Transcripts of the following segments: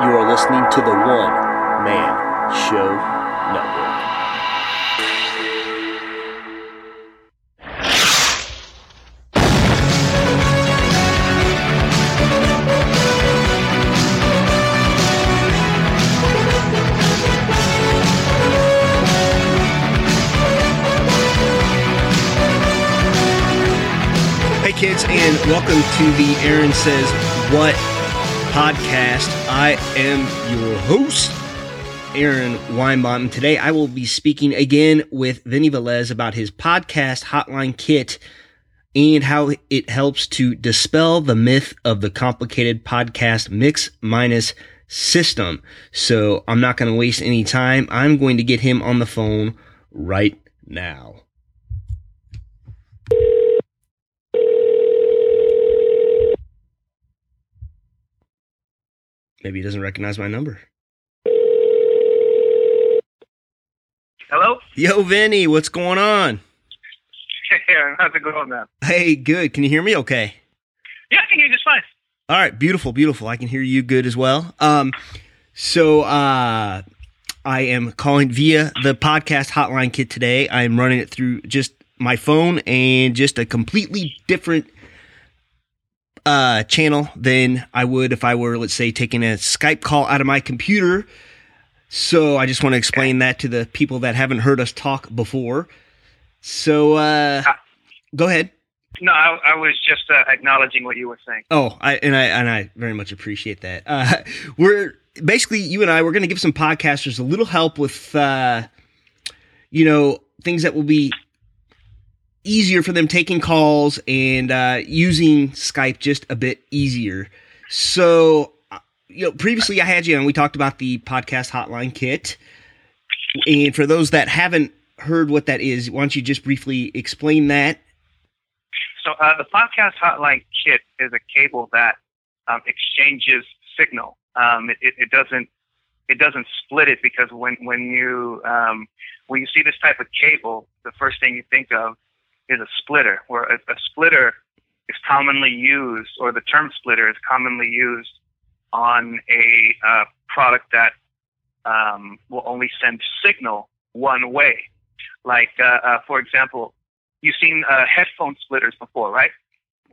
You are listening to the One Man Show Network. Hey, kids, and welcome to the Aaron Says What podcast. I am your host, Aaron Weinbaum. Today, I will be speaking again with Vinny Velez about his podcast hotline kit and how it helps to dispel the myth of the complicated podcast mix minus system. So I'm not going to waste any time. I'm going to get him on the phone right now. Maybe he doesn't recognize my number. Hello? Yo, Vinny, what's going on? Aaron, how's it going, man? Hey, good. Can you hear me okay? Yeah, I can hear you just fine. All right, beautiful, beautiful. I can hear you good as well. Um, so uh, I am calling via the podcast hotline kit today. I am running it through just my phone and just a completely different uh, channel than I would if I were, let's say, taking a Skype call out of my computer. So I just want to explain that to the people that haven't heard us talk before. So uh, go ahead. No, I, I was just uh, acknowledging what you were saying. Oh, I and I and I very much appreciate that. Uh, we're basically you and I we're going to give some podcasters a little help with uh, you know things that will be easier for them taking calls and uh, using Skype just a bit easier. So uh, you know, previously I had you and We talked about the podcast hotline kit, and for those that haven't heard what that is, why don't you just briefly explain that? So uh, the podcast hotline kit is a cable that um, exchanges signal. Um, it, it, doesn't it doesn't split it because when when you um, when you see this type of cable, the first thing you think of is a splitter. Where a, a splitter is commonly used, or the term splitter is commonly used on a uh, product that um, will only send signal one way. Like, uh, uh, for example, you've seen uh, headphone splitters before, right?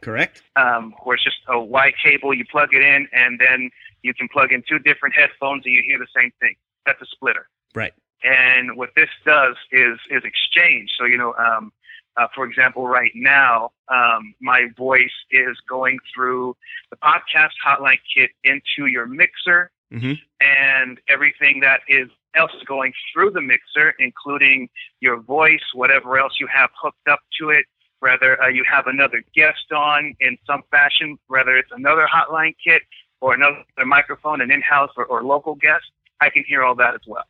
Correct. Um, where it's just a white cable, you plug it in, and then you can plug in two different headphones and you hear the same thing. That's a splitter. Right. And what this does is is exchange. So you know, um, uh, for example, right now, um, my voice is going through the podcast hotline kit into your mixer, Mm-hmm. and everything that is else is going through the mixer, including your voice, whatever else you have hooked up to it. Whether uh, you have another guest on in some fashion, whether it's another hotline kit or another microphone, an in-house or, or local guest, I can hear all that as well.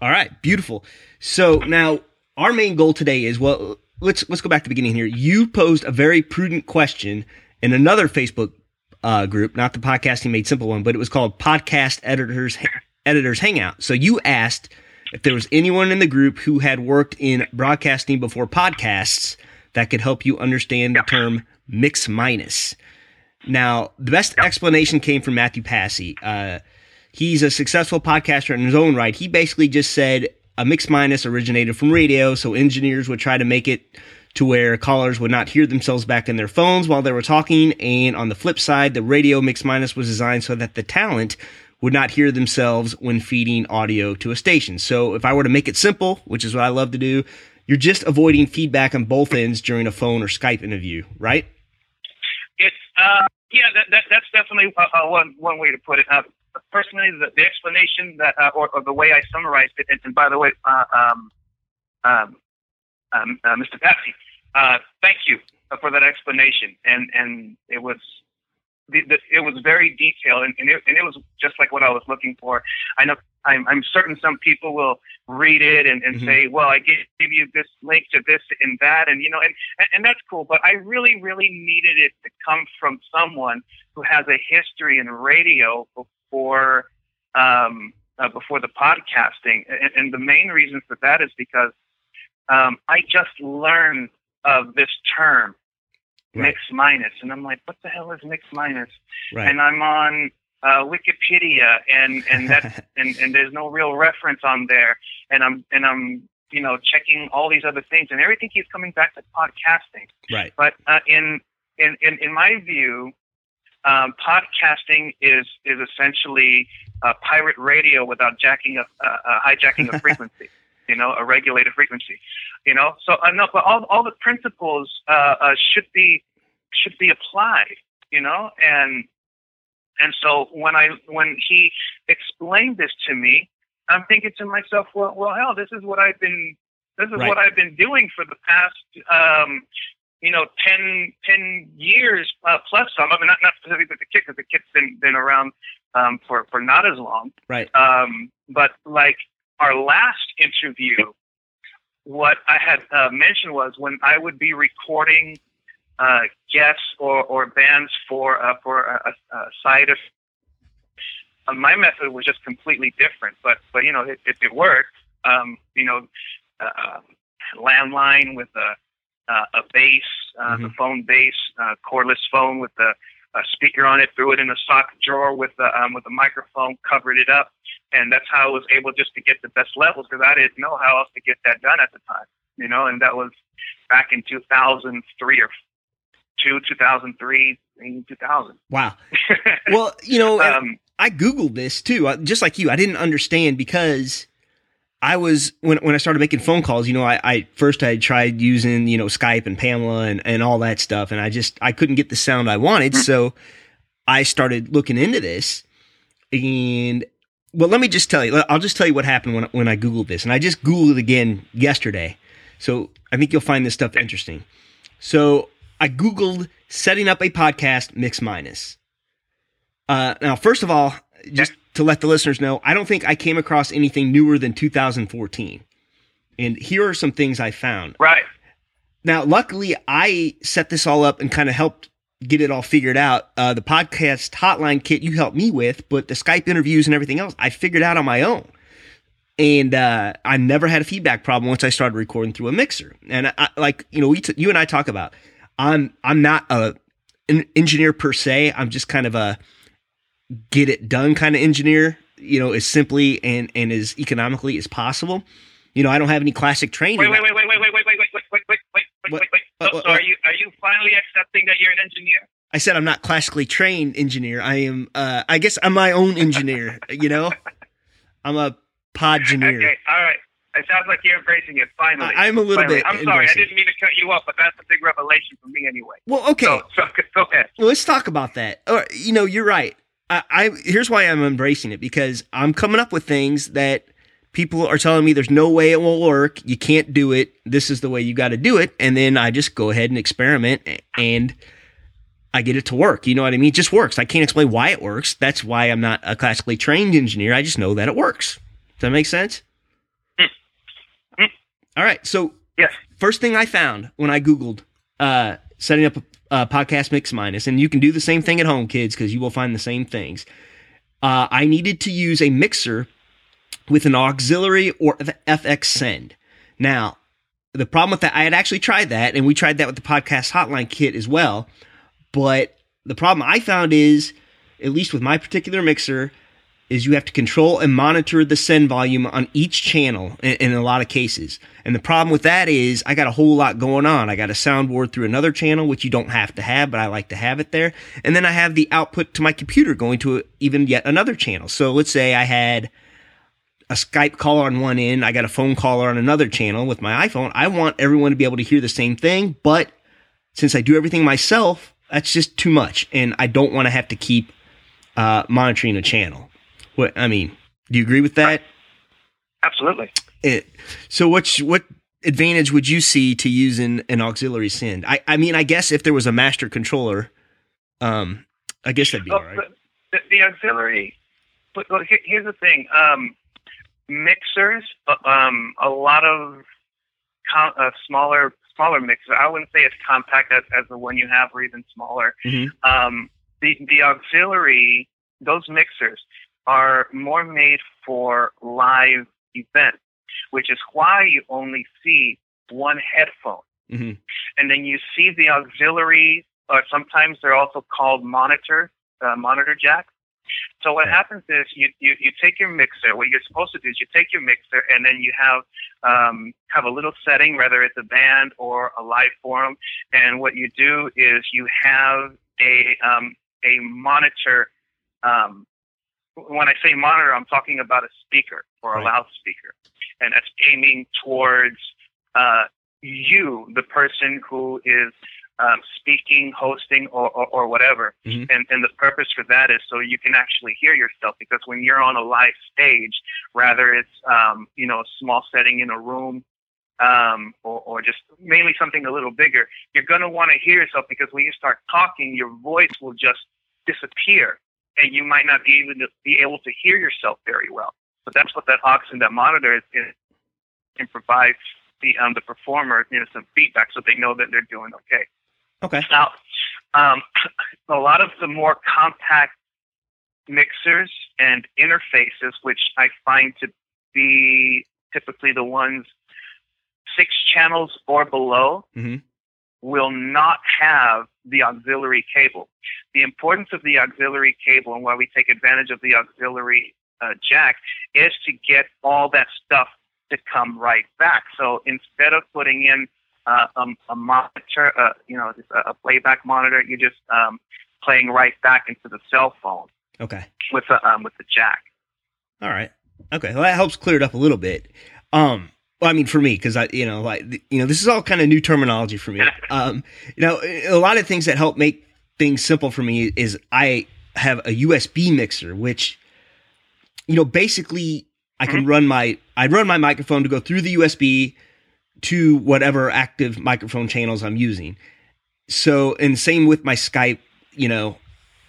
All right, beautiful. So now our main goal today is well, let's let's go back to the beginning here. You posed a very prudent question in another Facebook uh, group, not the podcasting made simple one, but it was called Podcast Editors Editors Hangout. So you asked if there was anyone in the group who had worked in broadcasting before podcasts that could help you understand the term mix minus. Now, the best explanation came from Matthew Passy. Uh, he's a successful podcaster in his own right. He basically just said a mix minus originated from radio, so engineers would try to make it to where callers would not hear themselves back in their phones while they were talking. And on the flip side, the radio mix minus was designed so that the talent would not hear themselves when feeding audio to a station. So if I were to make it simple, which is what I love to do, you're just avoiding feedback on both ends during a phone or Skype interview, right? It's uh, yeah, that, that that's definitely uh, uh, one one way to put it. Uh, personally, the, the explanation that uh, or, or the way I summarized it, and, and by the way, uh, um, um, um, uh, Mr. Passy, uh, thank you for that explanation, and and it was. The, the, it was very detailed, and, and, it, and it was just like what I was looking for. I know I'm, I'm certain some people will read it and, and Mhm. say, "Well, I gave you this link to this and that," and you know, and and that's cool. But I really, really needed it to come from someone who has a history in radio before um, uh, before the podcasting. And, and the main reason for that is because um, I just learned of this term Right. mix minus, and I'm like, what the hell is mix minus? Right. And I'm on uh, Wikipedia, and and that and, and there's no real reference on there, and I'm and I'm you know checking all these other things, and everything keeps coming back to podcasting. right. But uh, in, in in in my view, um, podcasting is is essentially uh, pirate radio without jacking up, uh, uh, hijacking a frequency. You know, a regulated frequency. You know, so uh, no, but all all the principles uh, uh, should be should be applied. You know, and and so when I when he explained this to me, I'm thinking to myself, well, well, hell, this is what I've been this is Right. what I've been doing for the past um, you know 10, 10 years uh, plus some. I mean, not not specifically with the kid because the kid's been been around um, for for not as long. Right. Um, but like our last interview, what I had uh, mentioned was when I would be recording uh, guests or, or bands for uh, for a, a, a side of uh, my method was just completely different, but but you know it, it, it worked. Um, you know, uh, landline with a uh, a base, uh, the phone base, uh, cordless phone with the a speaker on it, threw it in a sock drawer with the um, with a microphone, covered it up, and that's how I was able just to get the best levels because I didn't know how else to get that done at the time, you know. And that was back in 2003 or two, 2003, maybe 2000. Wow. Well, you know, um, I googled this too, uh, just like you. I didn't understand because I was when when I started making phone calls. You know, I, I first I tried using you know Skype and Pamela and and all that stuff, and I just I couldn't get the sound I wanted, so I started looking into this. And well, let me just tell you. I'll just tell you what happened when when I googled this, and I just googled it again yesterday. So I think you'll find this stuff interesting. So I googled setting up a podcast mix minus. Uh, now, first of all, just to let the listeners know, I don't think I came across anything newer than 2014. And here are some things I found. right. Now, luckily, I set this all up and kind of helped get it all figured out. Uh, the podcast hotline kit you helped me with, but the Skype interviews and everything else, I figured out on my own. And uh, I never had a feedback problem once I started recording through a mixer. And I, like you know, we t- you and I talk about, I'm I'm not a an engineer per se. I'm just kind of a get it done kind of engineer. You know, as simply and and as economically as possible. You know, I don't have any classic training. Wait, wait, wait, wait, wait, wait, wait, wait, wait, wait, wait, wait, wait, wait, wait. So, so are you are you finally accepting that you're an engineer? I said I'm not classically trained engineer. I am. Uh, I guess I'm my own engineer. you know, I'm a pod engineer. Okay, all right. It sounds like you're embracing it finally. I- I'm a little Finally. bit I'm sorry, I didn't mean to cut you off, but that's a big revelation for me anyway. Well, okay. So, so go ahead. Well, let's talk about that. Or, you know, you're right. I, I here's why I'm embracing it because I'm coming up with things that people are telling me there's no way it will work. You can't do it. This is the way you got to do it, and then I just go ahead and experiment and. I get it to work. You know what I mean? It just works. I can't explain why it works. That's why I'm not a classically trained engineer. I just know that it works. Does that make sense? Mm. All right. So Yes. first thing I found when I Googled uh, setting up a, a podcast mix minus, and you can do the same thing at home, kids, because you will find the same things. Uh, I needed to use a mixer with an auxiliary or FX send. Now, the problem with that, I had actually tried that, and we tried that with the podcast hotline kit as well. But the problem I found is, at least with my particular mixer, is you have to control and monitor the send volume on each channel in, in a lot of cases. And the problem with that is I got a whole lot going on. I got a soundboard through another channel, which you don't have to have, but I like to have it there. And then I have the output to my computer going to even yet another channel. So let's say I had a Skype caller on one end, I got a phone caller on another channel with my iPhone. I want everyone to be able to hear the same thing, but since I do everything myself, that's just too much, and I don't want to have to keep uh, monitoring a channel. What I mean, do you agree with that? Absolutely. It, so, what what advantage would you see to using an auxiliary send? I I mean, I guess if there was a master controller, um, I guess that'd be Well, all right. Oh, the, the, auxiliary. But well, here's the thing. Um, mixers. uh, Um, a lot of com- uh, smaller smaller mixers. I wouldn't say as compact as, as the one you have, or even smaller. Mhm. Um, the the auxiliary. Those mixers are more made for live events, which is why you only see one headphone Mhm. and then you see the auxiliary, or sometimes they're also called monitor, uh, monitor jack. So what happens is you, you, you take your mixer. What you're supposed to do is you take your mixer and then you have um, have a little setting, whether it's a band or a live forum. And what you do is you have a um, a monitor. Um, when I say monitor, I'm talking about a speaker or a Right. loudspeaker, and that's aiming towards uh, you, the person who is um, speaking, hosting, or, or, or whatever. Mhm. And, and the purpose for that is so you can actually hear yourself because when you're on a live stage, rather it's, um, you know, a small setting in a room um, or, or just mainly something a little bigger, you're going to want to hear yourself because when you start talking, your voice will just disappear and you might not be able to, be able to hear yourself very well. So that's what that aux and that monitor is, is can provide the um, the performer you know some feedback so they know that they're doing okay. Okay. Now, um, a lot of the more compact mixers and interfaces, which I find to be typically the ones six channels or below, Mhm. Will not have the auxiliary cable. The importance of the auxiliary cable and why we take advantage of the auxiliary uh, jack is to get all that stuff to come right back. So instead of putting in uh, um, a monitor, uh, you know, a, a playback monitor, you're just um, playing right back into the cell phone Okay. with the um, with the jack. All right. Okay. Well, that helps clear it up a little bit. Um, well, I mean, for me, because I, you know, like, you know, this is all kind of new terminology for me. Um, you know, a lot of things that help make things simple for me is I have a USB mixer, which, you know, basically I can run my, I run my microphone to go through the USB to whatever active microphone channels I'm using. So, and same with my Skype, you know,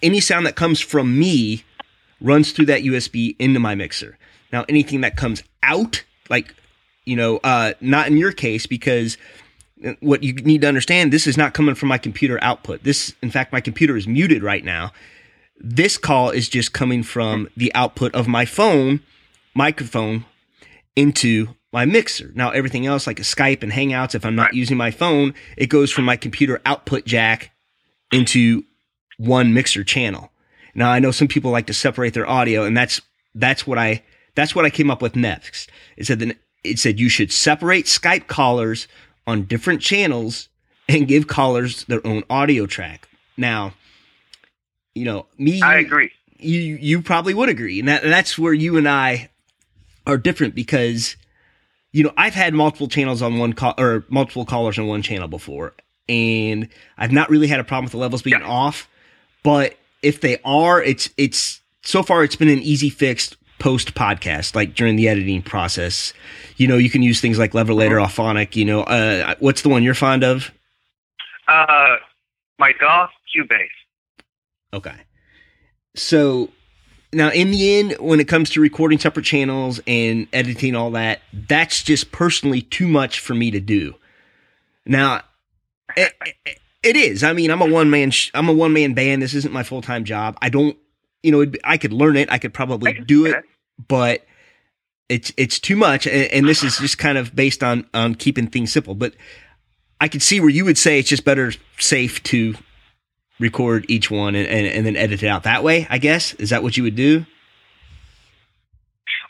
any sound that comes from me runs through that USB into my mixer. Now, anything that comes out, like, you know, uh, not in your case, because what you need to understand, this is not coming from my computer output. This, in fact, my computer is muted right now. This call is just coming from the output of my phone microphone into my mixer. Now, everything else, like a Skype and Hangouts, if I'm not using my phone, it goes from my computer output jack into one mixer channel. Now, I know some people like to separate their audio, and that's that's what I that's what I came up with next. Said that it said you should separate Skype callers on different channels and give callers their own audio track. Now, you know me. I agree. You you probably would agree, and, that, and that's where you and I are different because you know I've had multiple channels on one call or multiple callers on one channel before, and I've not really had a problem with the levels being Yeah. off. But if they are, it's it's so far it's been an easy fix post podcast, like during the editing process. You know, you can use things like Levelator, Auphonic. You know, uh, what's the one you're fond of? Uh, my DAW Cubase. Okay. So now, in the end, when it comes to recording separate channels and editing all that, that's just personally too much for me to do. Now, it, it- is. I mean, I'm a one man. Sh- I'm a one man band. This isn't my full time job. I don't. You know, it'd be- I could learn it. I could probably do it. But it's it's too much. And, and this is just kind of based on on keeping things simple. But I could see where you would say it's just better safe to record each one and, and, and then edit it out that way, I guess. Is that what you would do?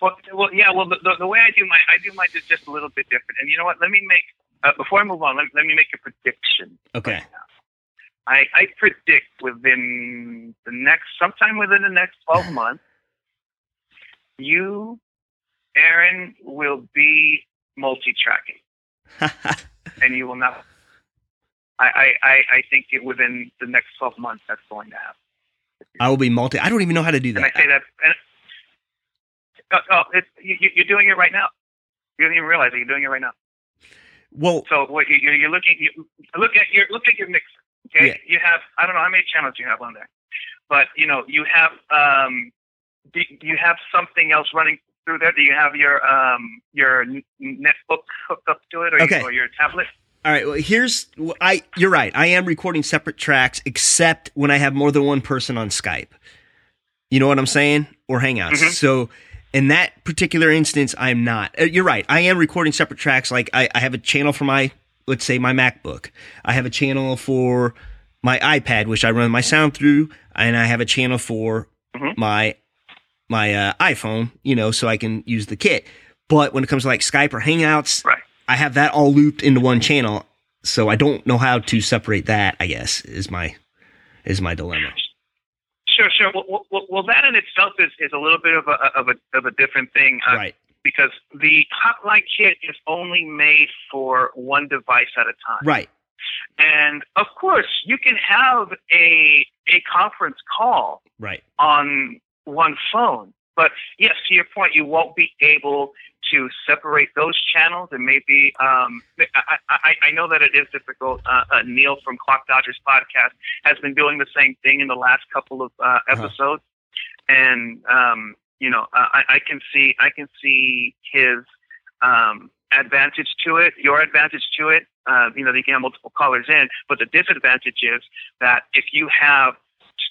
Well, well, yeah. Well, the, the, the way I do my I do mine is just a little bit different. And you know what? Let me make uh, before I move on. Let, let me make a prediction. Okay. I, I predict within the next sometime within the next twelve months, you, Aaron, will be multi-tracking, and you will not. I, I, I, think it within the next twelve months that's going to happen. I will be multi. I don't even know how to do that. And I that. say that, and oh, oh it's, you, you're doing it right now. You don't even realize it. You're doing it right now. Well, So what you, you're, you're looking, you look at your look at your mixer. Okay, Yeah. you have I don't know how many channels you have on there, but you know you have um, do you have something else running through there? Do you have your um your netbook hooked up to it, or, Okay. you, or your tablet? all right. Well, here's I. You're right. I am recording separate tracks, except when I have more than one person on Skype. You know what I'm saying? Or Hangouts. Mhm. So in that particular instance, I'm not. Uh, You're right. I am recording separate tracks. Like I, I have a channel for my, let's say, my MacBook. I have a channel for my iPad, which I run my sound through, and I have a channel for Mhm. my my uh, iPhone, you know, so I can use the kit. But when it comes to like Skype or Hangouts, Right. I have that all looped into one channel, so I don't know how to separate that. I guess is my is my dilemma. Sure, sure. Well, well, well that in itself is, is a little bit of a of a of a different thing, uh, Right. because the Hotline kit is only made for one device at a time. Right. And of course, you can have a a conference call Right. on one phone. But yes, to your point, you won't be able to separate those channels. And maybe um, I, I, I know that it is difficult. Uh, uh, Neil from Clock Dodgers podcast has been doing the same thing in the last couple of uh, episodes, and um, you know, I, I can see I can see his um, advantage to it, your advantage to it. Uh, you know, you can have multiple callers in, but the disadvantage is that if you have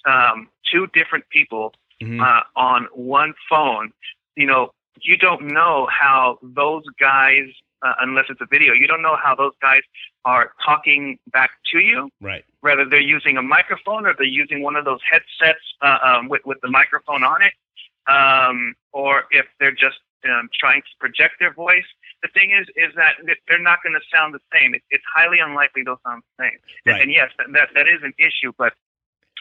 um, two different people Mhm. uh, on one phone, you know, you don't know how those guys, uh, unless it's a video, you don't know how those guys are talking back to you. right. Whether they're using a microphone or they're using one of those headsets uh, um, with with the microphone on it, um, or if they're just um, trying to project their voice. The thing is, is that they're not going to sound the same. It, it's highly unlikely they'll sound the same. And, Right. and yes, that that is an issue. But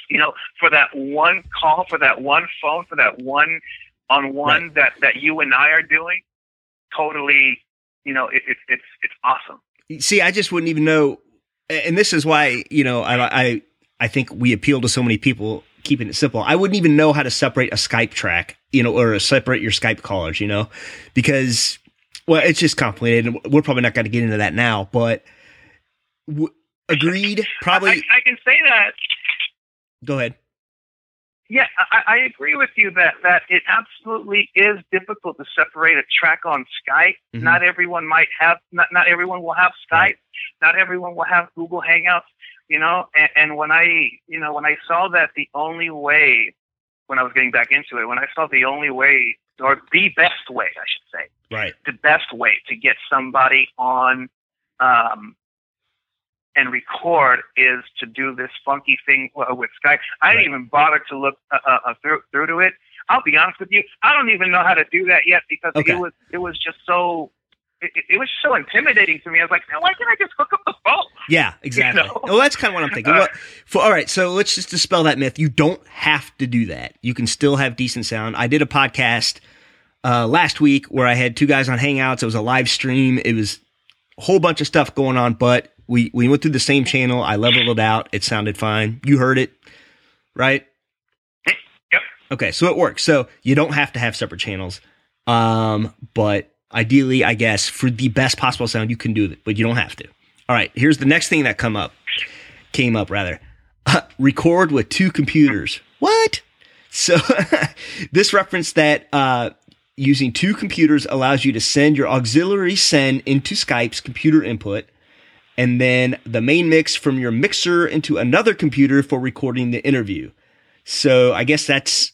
you know, for that one call, for that one phone, for that one on one that that you and I are doing, totally, you know, it, it, it's it's awesome. See, I just wouldn't even know, and this is why you know I I I think we appeal to so many people keeping it simple. I wouldn't even know how to separate a Skype track, you know, or separate your Skype callers, you know, because well, it's just complicated. and We're probably not going to get into that now, but w- agreed. Probably I, I can say that. Go ahead. Yeah, I, I agree with you that that it absolutely is difficult to separate a track on Skype. Mhm. Not everyone might have. Not not everyone will have Skype. Right. Not everyone will have Google Hangouts. You know, and, and when I you know when I saw that the only way when I was getting back into it, when I saw the only way or the best way, I should say, Right. the best way to get somebody on um, and record is to do this funky thing uh, with Skype. I Right. didn't even bother to look uh, uh, uh, through through to it. I'll be honest with you, I don't even know how to do that yet because Okay. it was it was just so it, it- was so intimidating to me. I was like, why can't I just hook up the phone? Yeah, exactly. know? Well, that's kind of what I'm thinking. Well, for, all right, so let's just dispel that myth. You don't have to do that. You can still have decent sound. I did a podcast uh, last week where I had two guys on Hangouts. It was a live stream. It was a whole bunch of stuff going on, but we we went through the same channel. I leveled it out. It sounded fine. You heard it, right? Yep. Okay, so it works. So you don't have to have separate channels. Um, but ideally, I guess for the best possible sound, you can do it, but you don't have to. All right, here's the next thing that come up, came up rather. record with two computers. What? So this reference that uh, using two computers allows you to send your auxiliary send into Skype's computer input, and then the main mix from your mixer into another computer for recording the interview. So I guess that's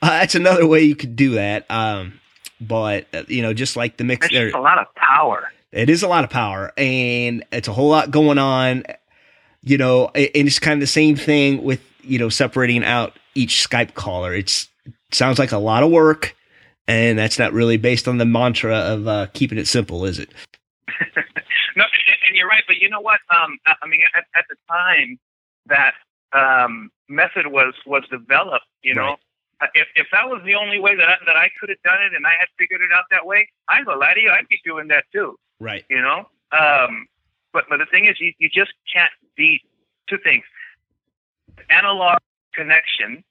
uh, that's another way you could do that. Um, but uh, you know, just like the mix, It's a lot of power. it is a lot of power and it's a whole lot going on you know and it's kind of the same thing with you know separating out each skype caller it's it sounds like a lot of work and that's not really based on the mantra of uh, keeping it simple is it and, you're right. But you know what? Um, I mean, at, at the time that um, method was was developed, you know, Right. uh, if if that was the only way that I, that I could have done it, and I had figured it out that way, I'm to you, I'd be doing that too. right You know. Um, but but the thing is, you you just can't beat two things: analog connection.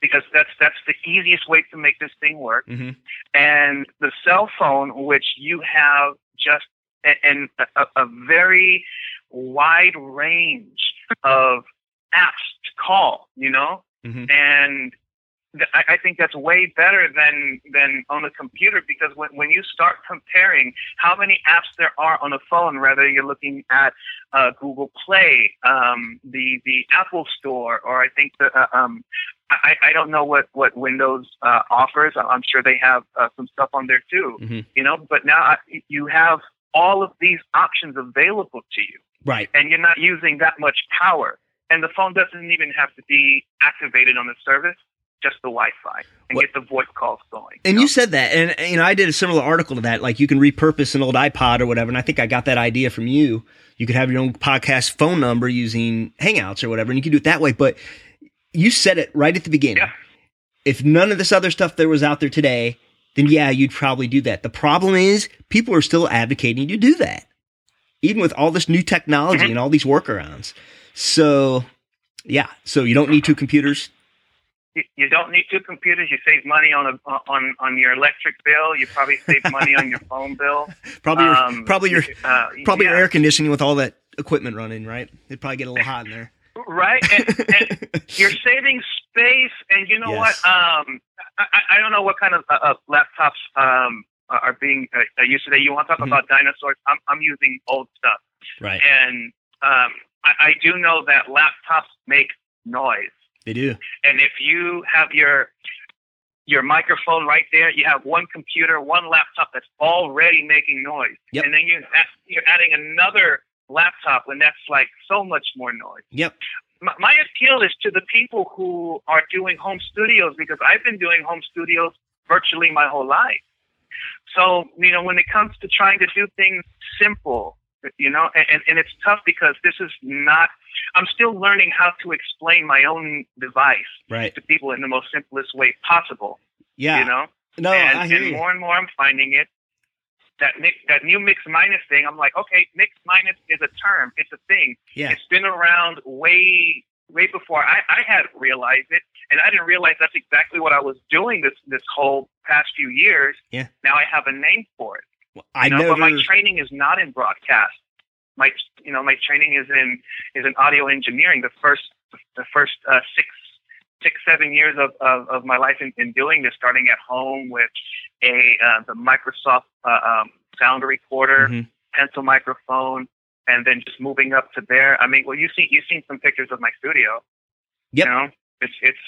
Because that's that's the easiest way to make this thing work mm-hmm. and the cell phone, which you have just a- and a, a very wide range of apps to call, you know, Mm-hmm. and th- I, think that's way better than than on a computer because when when you start comparing how many apps there are on a phone, whether you're looking at uh, Google Play, um, the the Apple Store, or I think the uh, um, I, I don't know what what Windows uh, offers. I'm sure they have uh, some stuff on there too. Mhm. You know, but now I, you have all of these options available to you, right and you're not using that much power. And the phone doesn't even have to be activated on the service. just the Wi-Fi and What- get the voice calls going. And know? you said that, and and, you know, I did a similar article to that. Like you can repurpose an old iPod or whatever, and I think I got that idea from you. You could have your own podcast phone number using Hangouts or whatever, and you can do it that way. But you said it right at the beginning. Yeah. If none of this other stuff that was out there today, then yeah, you'd probably do that. The problem is people are still advocating to do that, even with all this new technology and all these workarounds. So, yeah, so you don't need two computers. you, you don't need two computers. You save money on a on on your electric bill. You probably save money on your phone bill. Probably your Um, probably your uh, probably yeah. your air conditioning with all that equipment running, right? It'd probably get a little hot in there. right? And, and you're saving space, and you know Yes. what? Um, I, I- don't know what kind of uh, uh, laptops um, are being uh, used today. You want to talk Mhm. about dinosaurs? I'm, I'm using old stuff, right. and um, I, I do know that laptops make noise. They do. And if you have your your microphone right there, you have one computer, one laptop that's already making noise, Yep. and then you you're adding another laptop, and that's like so much more noise Yep. My, my appeal is to the people who are doing home studios because I've been doing home studios virtually my whole life. So, you know, when it comes to trying to do things simple, you know, and, and, it's tough because this is not, I'm still learning how to explain my own device Right. to people in the most simplest way possible, Yeah. you know? no, and, I hear and you. more and more I'm finding it. That mix, that new mix minus thing, I'm like, okay, mix minus is a term, it's a thing. Yeah. It's been around way way before I, I had realized it, and I didn't realize that's exactly what I was doing this this whole past few years. Yeah. Now I have a name for it. Well, I you know, never. But my training is not in broadcast. My you know my training is in is in audio engineering. The first the first uh, six six seven years of, of, of my life in, in doing this, starting at home with a uh, the Microsoft uh, um, sound recorder Mhm. pencil microphone, and then just moving up to there. I mean, well, you see, you've seen some pictures of my studio. Yep. You know, it's it's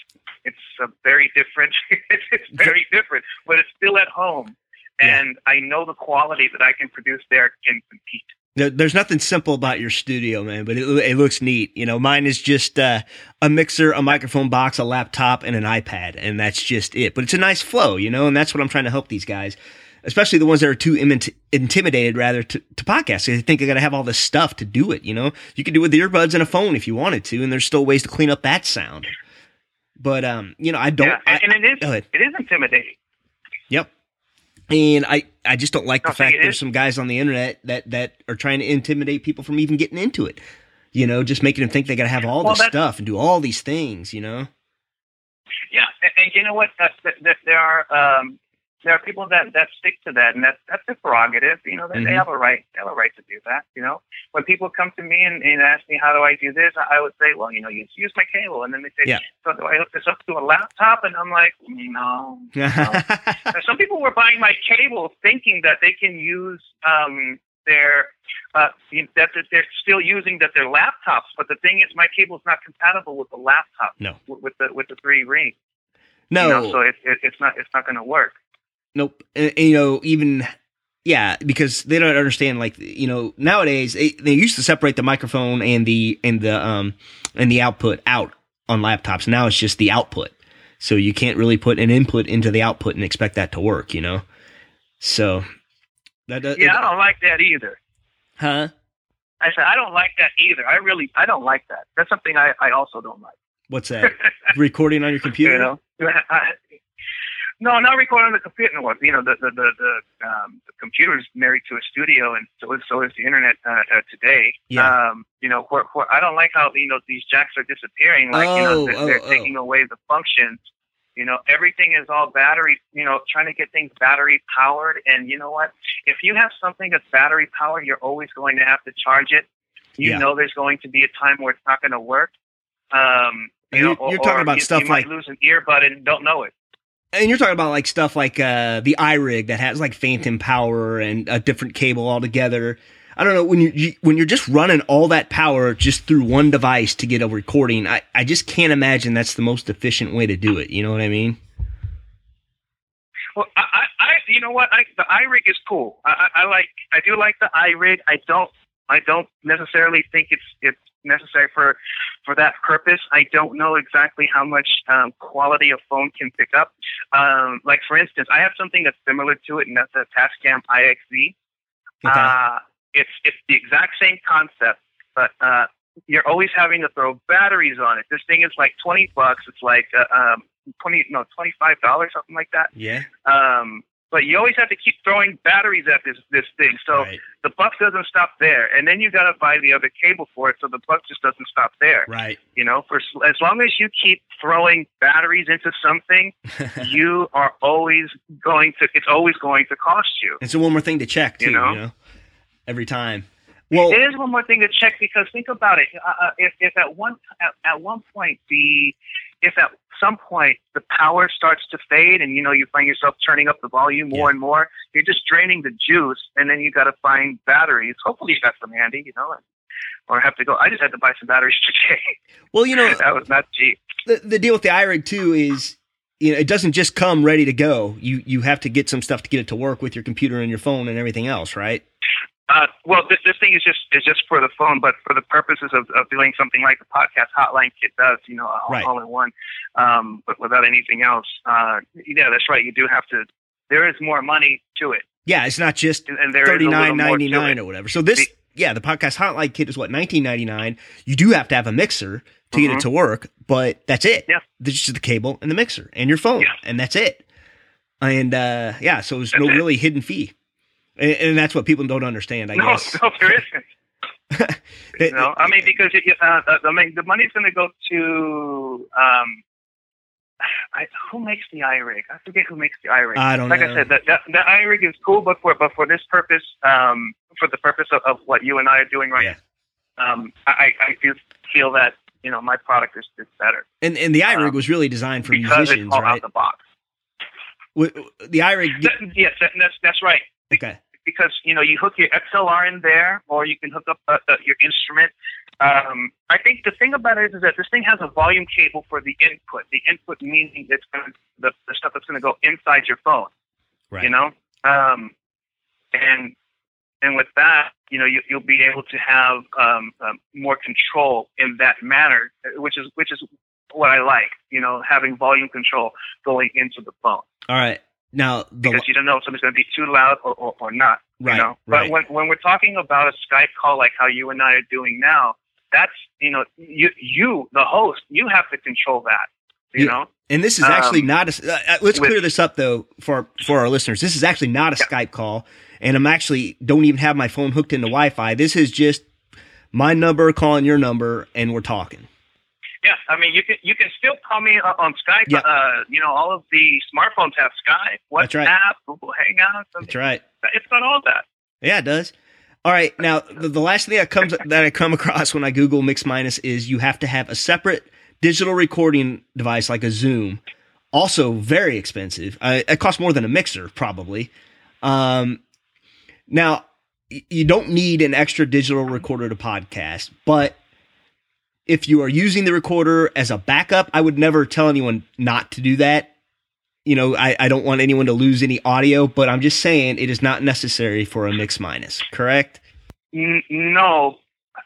it's a very different. it's, it's very different, but it's still at home, Yeah. and I know the quality that I can produce there can compete. There- There's nothing simple about your studio, man, but it, it looks neat. You know, mine is just uh, a mixer, a microphone box, a laptop, and an iPad, and that's just it. But it's a nice flow, you know, and that's what I'm trying to help these guys, especially the ones that are too imit- intimidated, rather, to, to podcast. They think they got to have all this stuff to do it. You know, you could do it with earbuds and a phone if you wanted to, and there's still ways to clean up that sound. But um, you know, I don't. yeah, I, and, and it is it is intimidating. Yep. And I, I just don't like the fact there's some guys on the internet that, that are trying to intimidate people from even getting into it. You know, just making them think they got to have all Well, this stuff and do all these things. You know. Yeah, and, and you know what? That, that there are um, there are people that, that stick to that, and that's that's their prerogative. You know, they, Mhm. they have a right they have a right to do that. You know, when people come to me and, and ask me how do I do this, I would say, well, you know, you use my cable, and then they say, Yeah. so do I hook this up to a laptop? And I'm like, no. Mm-hmm. Some people were buying my cable thinking that they can use um, their uh, that that they're still using that they're laptops, but the thing is, my cable is not compatible with the laptop. No. with with the with the three ring. no. You know, so it, it, it's not it's not going to work. Nope. And, and, you know, even yeah, because they don't understand. Like you know, nowadays they, they used to separate the microphone and the and the um and the output out on laptops. Now it's just the output, so you can't really put an input into the output and expect that to work. You know, so that that- Yeah, I don't like that either. huh? I said I don't like that either. I really I don't like that. That's something I, I also don't like. What's that? Recording on your computer? You know, I, no, not recording on the computer. No, you know, the the the, the, um, the computer is married to a studio, and so is so is the internet uh, uh, today. Yeah. Um, you know, where, where I don't like how you know these jacks are disappearing. Like you know, Oh, they're, oh, they're oh. taking away the functions. You know, everything is all battery. You know, trying to get things battery powered. And you know what? If you have something that's battery powered, you're always going to have to charge it. You Yeah. know, there's going to be a time where it's not going to work. Um, you know, you're- you're or- talking about you, stuff you like- lose an earbud and don't know it. And you're talking about like stuff like uh, the iRig that has like phantom power and a different cable altogether. I don't know when you, you when you're just running all that power just through one device to get a recording. I, I just can't imagine that's the most efficient way to do it. You know what I mean? Well, I, I, you know what? I, the iRig is cool. I, I, I like, I do like the iRig. I don't, I don't necessarily think it's it's necessary for for that purpose. I don't know exactly how much um, quality a phone can pick up. Um, like for instance, I have something that's similar to it, and that's a Tascam IXZ. Okay. Uh, it's it's the exact same concept, but uh, you're always having to throw batteries on it. This thing is like twenty bucks. It's like uh, um, twenty no twenty five dollars something like that. yeah. Um, but you always have to keep throwing batteries at this this thing. So right. the buck doesn't stop there, and then you got to buy the other cable for it, so the buck just doesn't stop there. Right. You know, for as long as you keep throwing batteries into something, you are always going to. It's always going to cost you. It's so one more thing to check too. You You know? know, every time. Well, it is one more thing to check because think about it. Uh, uh, if, if at one at, at one point the if at some point the power starts to fade and you know you find yourself turning up the volume more Yeah. and more, you're just draining the juice, and then you got to find batteries. Hopefully you got some handy, you know, or have to go. I just had to buy some batteries today. well, you know, that was not cheap. the, the deal with the iRig too is you know it doesn't just come ready to go. You you have to get some stuff to get it to work with your computer and your phone and everything else, right? Uh, well, this, this thing is just is just for the phone, but for the purposes of, of doing something like the podcast hotline kit does, you know, all, Right. all in one, um, but without anything else. Uh, yeah, that's right. You do have to. There is more money to it, Yeah, it's not just and, and there is thirty nine ninety nine or whatever. So this, Be- yeah, the podcast hotline kit is what nineteen ninety nine. You do have to have a mixer to get it Mhm. to work, but that's it. Yeah. Just the cable and the mixer and your phone, Yeah. and that's it. And uh, yeah, so there's no it. really hidden fee, and, and that's what people don't understand. I No, guess. no, there isn't. Know, I mean, because it, uh, uh, I mean, the money's going to go to. Um, I, who makes the iRig? I forget who makes the iRig. I don't know. like know. I said, the, the, the iRig is cool, but for but for this purpose, um, for the purpose of, of what you and I are doing right Yeah. now, um, I, I do feel that you know my product is, is better and and the iRig um, was really designed for because musicians, it's all right? out the box. The iRig, That- yes, that, that's that's right. Okay, because you know you hook your XLR in there, or you can hook up uh, uh, your instrument. Um, I think the thing about it is, is that this thing has a volume cable for the input. The input meaning it's to the, the stuff that's going to go inside your phone. right. You know, um, and and with that, you know, you, you'll be able to have um, um, more control in that manner, which is which is what I like. You know, having volume control going into the phone All right. Now the because you don't know if something's going to be too loud or, or, or not. right, You know? right. But when when we're talking about a Skype call like how you and I are doing now, that's you know you you the host you have to control that. You know. And this is actually Um, not a. Uh, uh, let's with- clear this up though for for our listeners. This is actually not a Yeah. Skype call, and I'm actually don't even have my phone hooked into Wi-Fi. This is just my number calling your number, and we're talking. Yeah, I mean you can you can still call me on Skype. Yeah. Uh, you know all of the smartphones have Skype, WhatsApp, That's right. Google Hangouts. I mean, That's right. It's got all that. Yeah, it does. All right. Now the, the last thing that comes that I come across when I Google Mix Minus is you have to have a separate digital recording device like a Zoom. Also very expensive. Uh, it costs more than a mixer probably. Um, now y- you don't need an extra digital recorder to podcast, but if you are using the recorder as a backup, I would never tell anyone not to do that. You know, I, I don't want anyone to lose any audio, but I'm just saying it is not necessary for a mix minus, correct? No.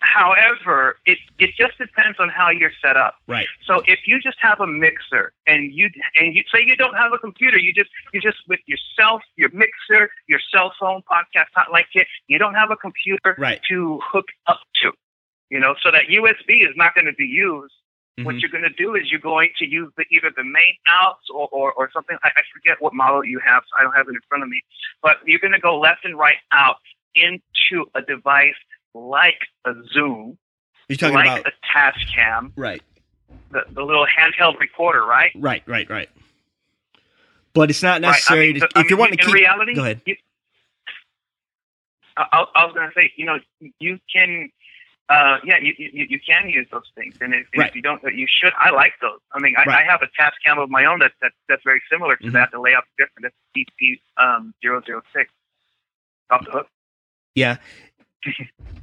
However, it it just depends on how you're set up. Right. So if you just have a mixer and you and you say you don't have a computer, you just you just with yourself, your mixer, your cell phone podcast not like it. you don't have a computer Right. to hook up to. You know, so that USB is not going to be used. What Mhm. you're going to do is you're going to use the, either the main outs or, or, or something. I, I forget what model you have, so I don't have it in front of me. But you're going to go left and right out into a device like a Zoom, You're talking like about a Tascam, right, the, the little handheld recorder, right? right, right, right. But it's not Right. I necessary mean, to, I if you're mean, wanting to in keep. reality, go ahead. You, I- I was going to say, you know, you can, uh, yeah, you, you you can use those things, and if, Right. if you don't, you should. I like those. I mean, I, Right. I have a Tascam of my own that, that that's very similar to Mhm. that. The layout's different. It's DP um, 006 off the hook. Yeah.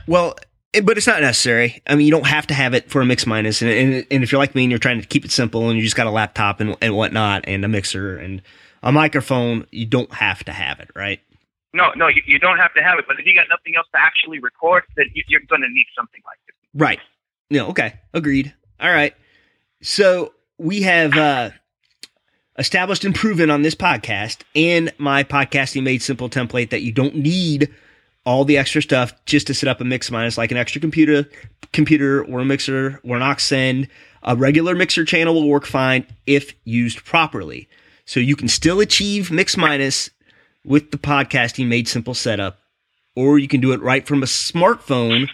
Well, it, but it's not necessary. I mean, you don't have to have it for a mix minus, and, and and if you're like me and you're trying to keep it simple and you just got a laptop and and whatnot and a mixer and a microphone, you don't have to have it, right? No, no, you, you don't have to have it. But if you got nothing else to actually record, then you, you're going to need something like this. Right. No, okay, agreed. All right. So we have uh, established and proven on this podcast and my podcasting made simple template that you don't need all the extra stuff just to set up a mix minus like an extra computer computer or a mixer or an aux send a regular mixer channel will work fine if used properly so you can still achieve mix minus with the podcasting made simple setup or you can do it right from a smartphone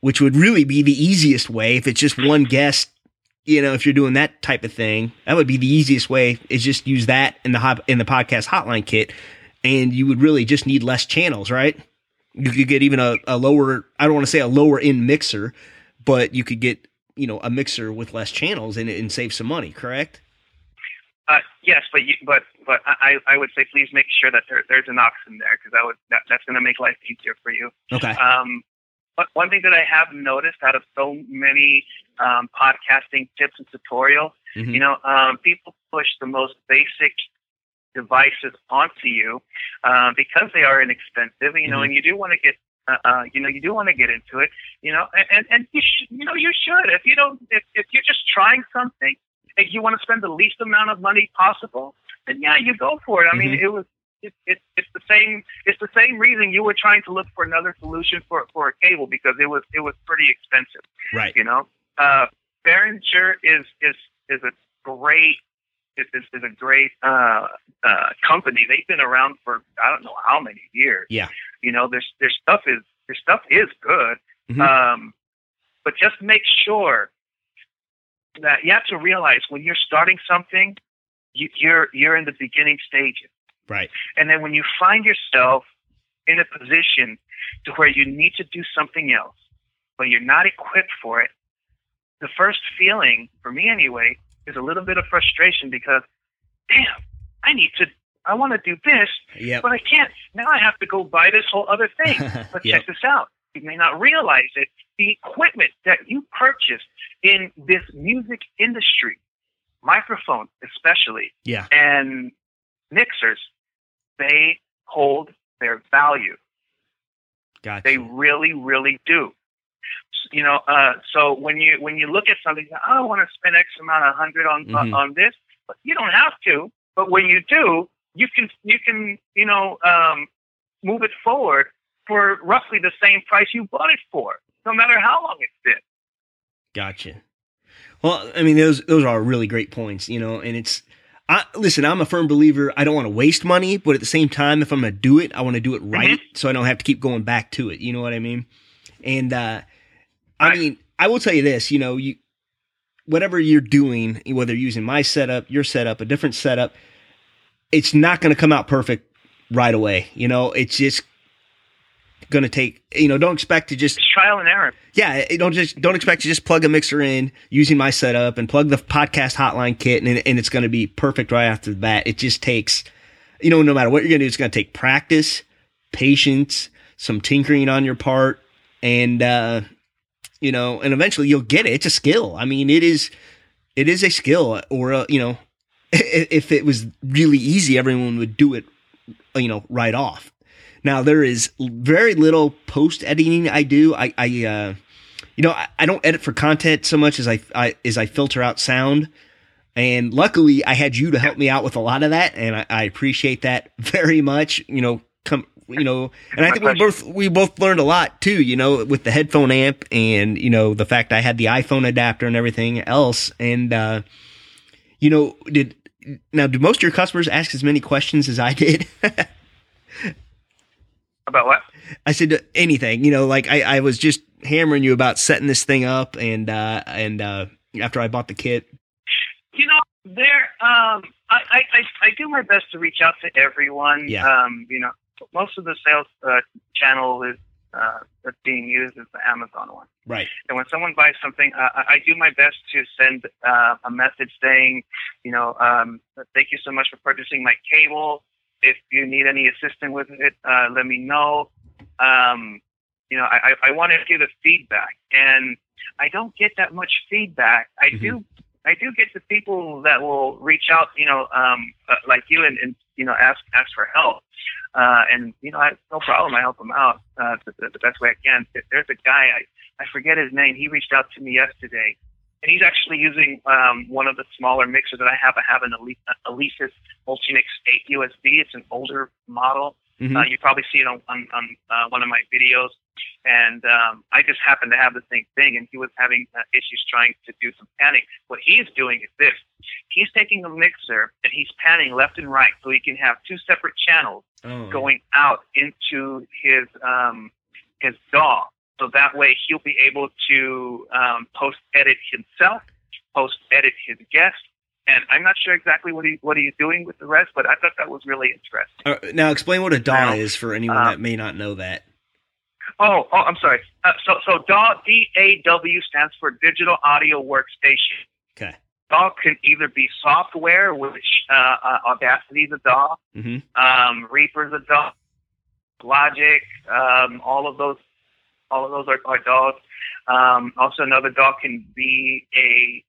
which would really be the easiest way if it's just one guest you know, if you're doing that type of thing, that would be the easiest way is just use that in the hot, in the podcast hotline kit. And you would really just need less channels, right? You could get even a, a lower, I don't want to say a lower end mixer, but you could get, you know, a mixer with less channels and, and save some money, correct? Uh, yes, but you, but but I, I would say please make sure that there, there's an in there because that would that, that's going to make life easier for you. Okay. Um, but one thing that I have noticed out of so many um, podcasting tips and tutorials, Mhm. you know, um, people push the most basic devices onto you uh, because they are inexpensive. You know, Mhm. and you do want to get. Uh, uh, you know, you do want to get into it, you know, and, and, and you should, you know, you should. If you don't, if, if you're just trying something, if you want to spend the least amount of money possible, then yeah, you go for it. I mean, Mhm. it was it, it, it's the same it's the same reason you were trying to look for another solution for for a cable because it was it was pretty expensive. Right. You know, uh, Behringer is is is a great is, is, is a great uh, uh, company. They've been around for I don't know how many years. Yeah. You know, their their stuff is their stuff is good. Mhm. Um, but just make sure that you have to realize when you're starting something, you, you're you're in the beginning stages. Right. And then when you find yourself in a position to where you need to do something else, but you're not equipped for it, the first feeling, for me anyway, is a little bit of frustration because, damn, I need to, I want to do this, Yep. but I can't. Now I have to go buy this whole other thing. But Yep. check this out. You may not realize it. The equipment that you purchased in this music industry, microphones especially, Yeah. and mixers, they hold their value. Gotcha. They really, really do. You know, uh, so when you when you look at something, I don't want to spend X amount of hundred on Mhm. on this, but you don't have to. But when you do, you can you can you know um, move it forward for roughly the same price you bought it for, no matter how long it's been. Gotcha. Well, I mean, those those are really great points, you know, and it's. I, listen, I'm a firm believer. I don't want to waste money, but at the same time, if I'm going to do it, I want to do it right, so I don't have to keep going back to it. You know what I mean? And uh, I Right. mean, I will tell you this. You know, you whatever you're doing, whether you're using my setup, your setup, a different setup, it's not going to come out perfect right away. You know, it's just going to take. You know, don't expect to just It's trial and error. yeah, don't just don't expect to just plug a mixer in using my setup and plug the podcast hotline kit and, and it's going to be perfect right after the bat. It just takes, you know, no matter what you're going to do, it's going to take practice, patience, some tinkering on your part, and uh, you know, and eventually you'll get it. It's a skill. I mean, it is, it is a skill. Or uh, you know, if it was really easy, everyone would do it, you know, right off. Now there is very little post editing I do. I, I uh, you know, I, I don't edit for content so much as I, I as I filter out sound. And luckily, I had you to help me out with a lot of that, and I, I appreciate that very much. You know, come, you know, and I think we both we both learned a lot too. You know, with the headphone amp, and you know the fact I had the iPhone adapter and everything else. And uh, you know, did now do most of your customers ask as many questions as I did? About what? I said anything, you know, like I, I was just hammering you about setting this thing up and uh and uh after I bought the kit. You know, there. Um, I, I, I, I do my best to reach out to everyone. Yeah. Um, you know, most of the sales uh, channel is uh, that's being used is the Amazon one. Right. And when someone buys something, uh, I I do my best to send uh, a message saying, you know, um, thank you so much for purchasing my cable. If you need any assistance with it, uh, let me know. Um, you know, I, I, want to give the feedback, and I don't get that much feedback. I Mhm. do, I do get the people that will reach out, you know, um, uh, like you, and, and you know, ask ask for help. Uh, and you know, I, no problem. I help them out uh, the, the best way I can. There's a guy I I forget his name. He reached out to me yesterday, and he's actually using um, one of the smaller mixers that I have. I have an Alesis Multimix 8 USB. It's an older model. Mm-hmm. Uh, you probably see it on, on, on uh, one of my videos. And um, I just happened to have the same thing, and he was having uh, issues trying to do some panning. What he's doing is this: he's taking a mixer and he's panning left and right, so he can have two separate channels oh. going out into his um, his DAW. So that way he'll be able to um, post edit himself, post edit his guest, and I'm not sure exactly what he what he's doing with the rest, but I thought that was really interesting. Uh, now, explain what a DAW is for anyone um, that may not know that. Oh, oh, I'm sorry. Uh, so, so DAW D A W stands for Digital Audio Workstation. Okay. DAW can either be software, which uh, uh, Audacity is a DAW, mm-hmm. um, Reaper's a DAW, Logic, um, all of those, all of those are, are DAWs. Um, also, another DAW can be a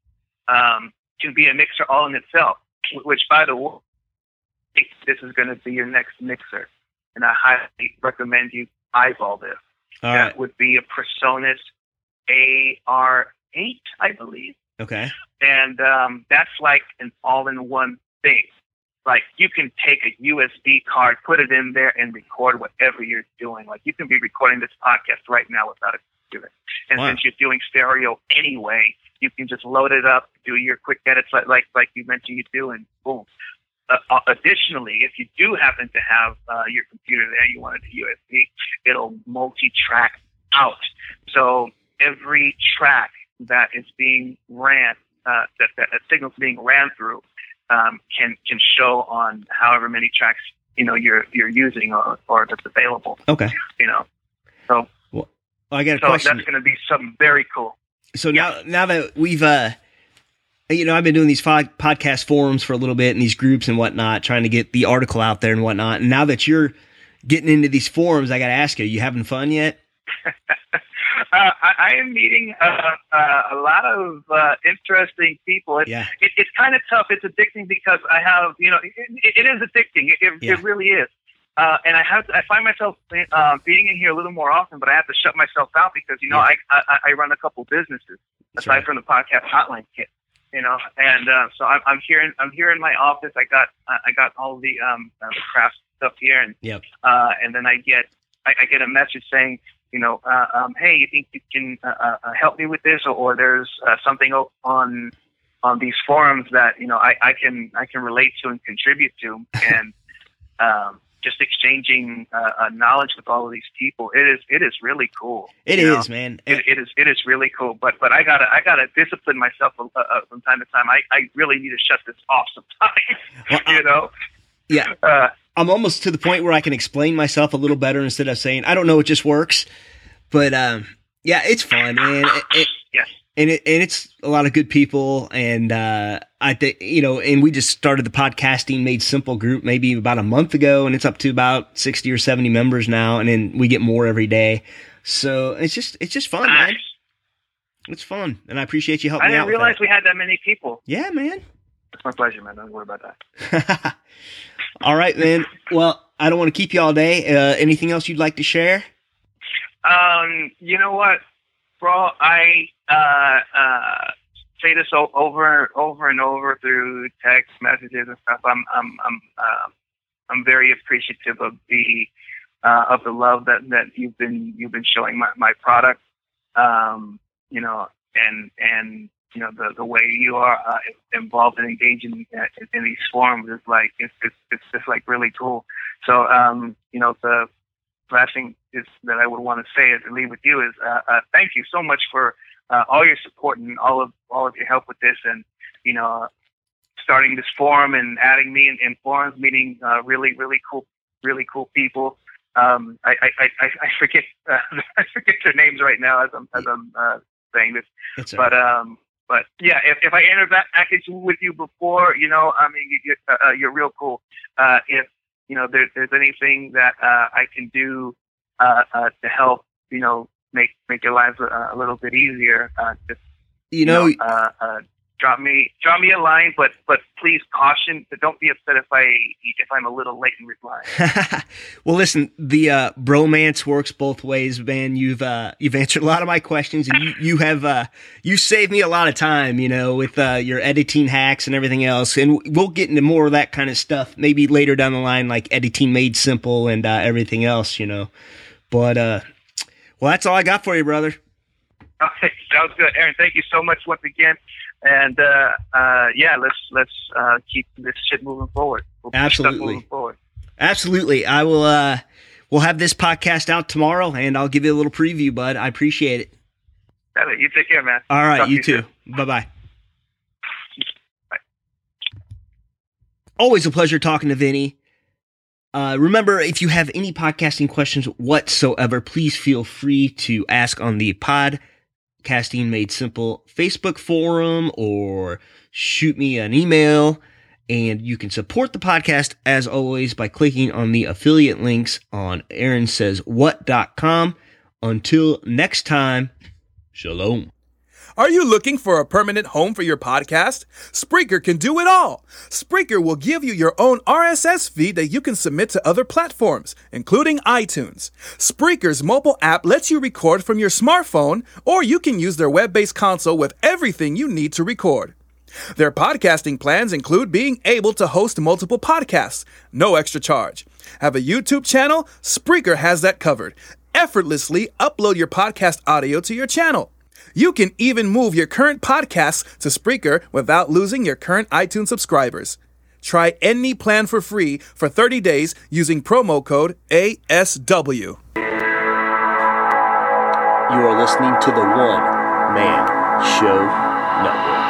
um, can be a mixer all in itself. Which, by the way, this is going to be your next mixer, and I highly recommend you eyeball this. All that right. would be a Presonus AR8, I believe. Okay. And um, that's like an all-in-one thing. Like you can take a USB card, put it in there, and record whatever you're doing. Like you can be recording this podcast right now without a computer. And wow. since you're doing stereo anyway, you can just load it up, do your quick edits like like, like you mentioned you do, and boom. Uh, uh, additionally, if you do happen to have uh, your computer there, you want it to USB, it'll multi-track out. So every track that is being ran, uh, that, that a signal's being ran through, um, can can show on however many tracks you know you're you're using or, or that's available. Okay. You know, so well, I got a so question. That's going to be something very cool. So yeah. now now that we've uh you know, I've been doing these podcast forums for a little bit and these groups and whatnot, trying to get the article out there and whatnot. And now that you're getting into these forums, I got to ask you, are you having fun yet? uh, I, I, am meeting uh, uh, a lot of uh, interesting people. It, yeah. It, it's kind of tough. It's addicting because I have, you know, it, it is addicting. It, yeah. it really is. Uh, and I have to, I find myself uh, being in here a little more often, but I have to shut myself out because you know yeah. I, I I run a couple businesses That's aside right. from the podcast hotline kit you know. And uh, so I'm, I'm here in I'm here in my office. I got I got all the um uh, the craft stuff here, and yep. uh, and then I get I, I get a message saying, you know, uh, um, hey, you think you can uh, uh, uh help me with this, or, or there's uh, something on on these forums that you know I, I can I can relate to and contribute to, and um, just exchanging uh, uh, knowledge with all of these people. It is it is really cool. It is, know? man. It, it is it is really cool. But but I gotta I gotta discipline myself from time to time. I, I really need to shut this off sometimes. Well, you know. Yeah. I'm almost to the point where I can explain myself a little better instead of saying I don't know. It just works. But um, yeah, it's fun, man. It, it, yes and it and it's a lot of good people and uh i think you know and we just started the podcasting made simple group maybe about a month ago and it's up to about 60 or 70 members now and then we get more every day so it's just it's just fun nice. man it's fun and i appreciate you helping out. i didn't realize we had that many people yeah man it's my pleasure man. Don't worry about that. All right man well i don't want to keep you all day. Uh anything else you'd like to share? Um you know what? Bro, I uh, uh, say this over and over and over through text messages and stuff. I'm I'm I'm uh, I'm very appreciative of the uh, of the love that that you've been you've been showing my my product. Um, you know, and and you know the the way you are uh, involved and engaged in, in these forums is like it's it's it's just like really cool. So um, you know the last thing is that I would want to say as I leave with you is uh, uh, thank you so much for uh, all your support and all of all of your help with this, and you know, starting this forum and adding me in, in forums, meeting uh, really really cool really cool people. Um, I, I, I, I forget uh, I forget their names right now as I'm as I'm uh, saying this, but um, but yeah, if, if I entered that package with you before, you know, I mean, you, uh, uh, you're real cool. Uh, if you know, there, there's anything that uh, I can do uh, uh, to help, you know, make make your lives a, a little bit easier, uh, just you know, you know uh, uh, drop me drop me a line, but but please caution. But don't be upset if I if I'm a little late in replying. well, listen, the uh, bromance works both ways, man. You've uh, you've answered a lot of my questions, and you you have uh, you saved me a lot of time, you know, with uh, your editing hacks and everything else. And we'll get into more of that kind of stuff maybe later down the line, like editing made simple and uh, everything else, you know. But uh, well, that's all I got for you, brother. Okay, sounds good, Aaron. Thank you so much once again and uh, uh, yeah, let's let's uh, keep this shit moving forward. We'll Absolutely, forward. Absolutely. I will. Uh, we'll have this podcast out tomorrow, and I'll give you a little preview, bud. I appreciate it. You take care, man. All right, you, you too. Bye bye. Always a pleasure talking to Vinny. Uh, remember, if you have any podcasting questions whatsoever, please feel free to ask on the pod Casting Made Simple Facebook forum or shoot me an email. And you can support the podcast as always by clicking on the affiliate links on aaronsayswhat.com. Until next time, shalom. Are you looking for a permanent home for your podcast? Spreaker can do it all. Spreaker will give you your own RSS feed that you can submit to other platforms, including iTunes. Spreaker's mobile app lets you record from your smartphone, or you can use their web based console with everything you need to record. Their podcasting plans include being able to host multiple podcasts, no extra charge. Have a YouTube channel? Spreaker has that covered. Effortlessly upload your podcast audio to your channel. You can even move your current podcasts to Spreaker without losing your current iTunes subscribers. Try any plan for free for 30 days using promo code ASW. You are listening to the One Man Show Network.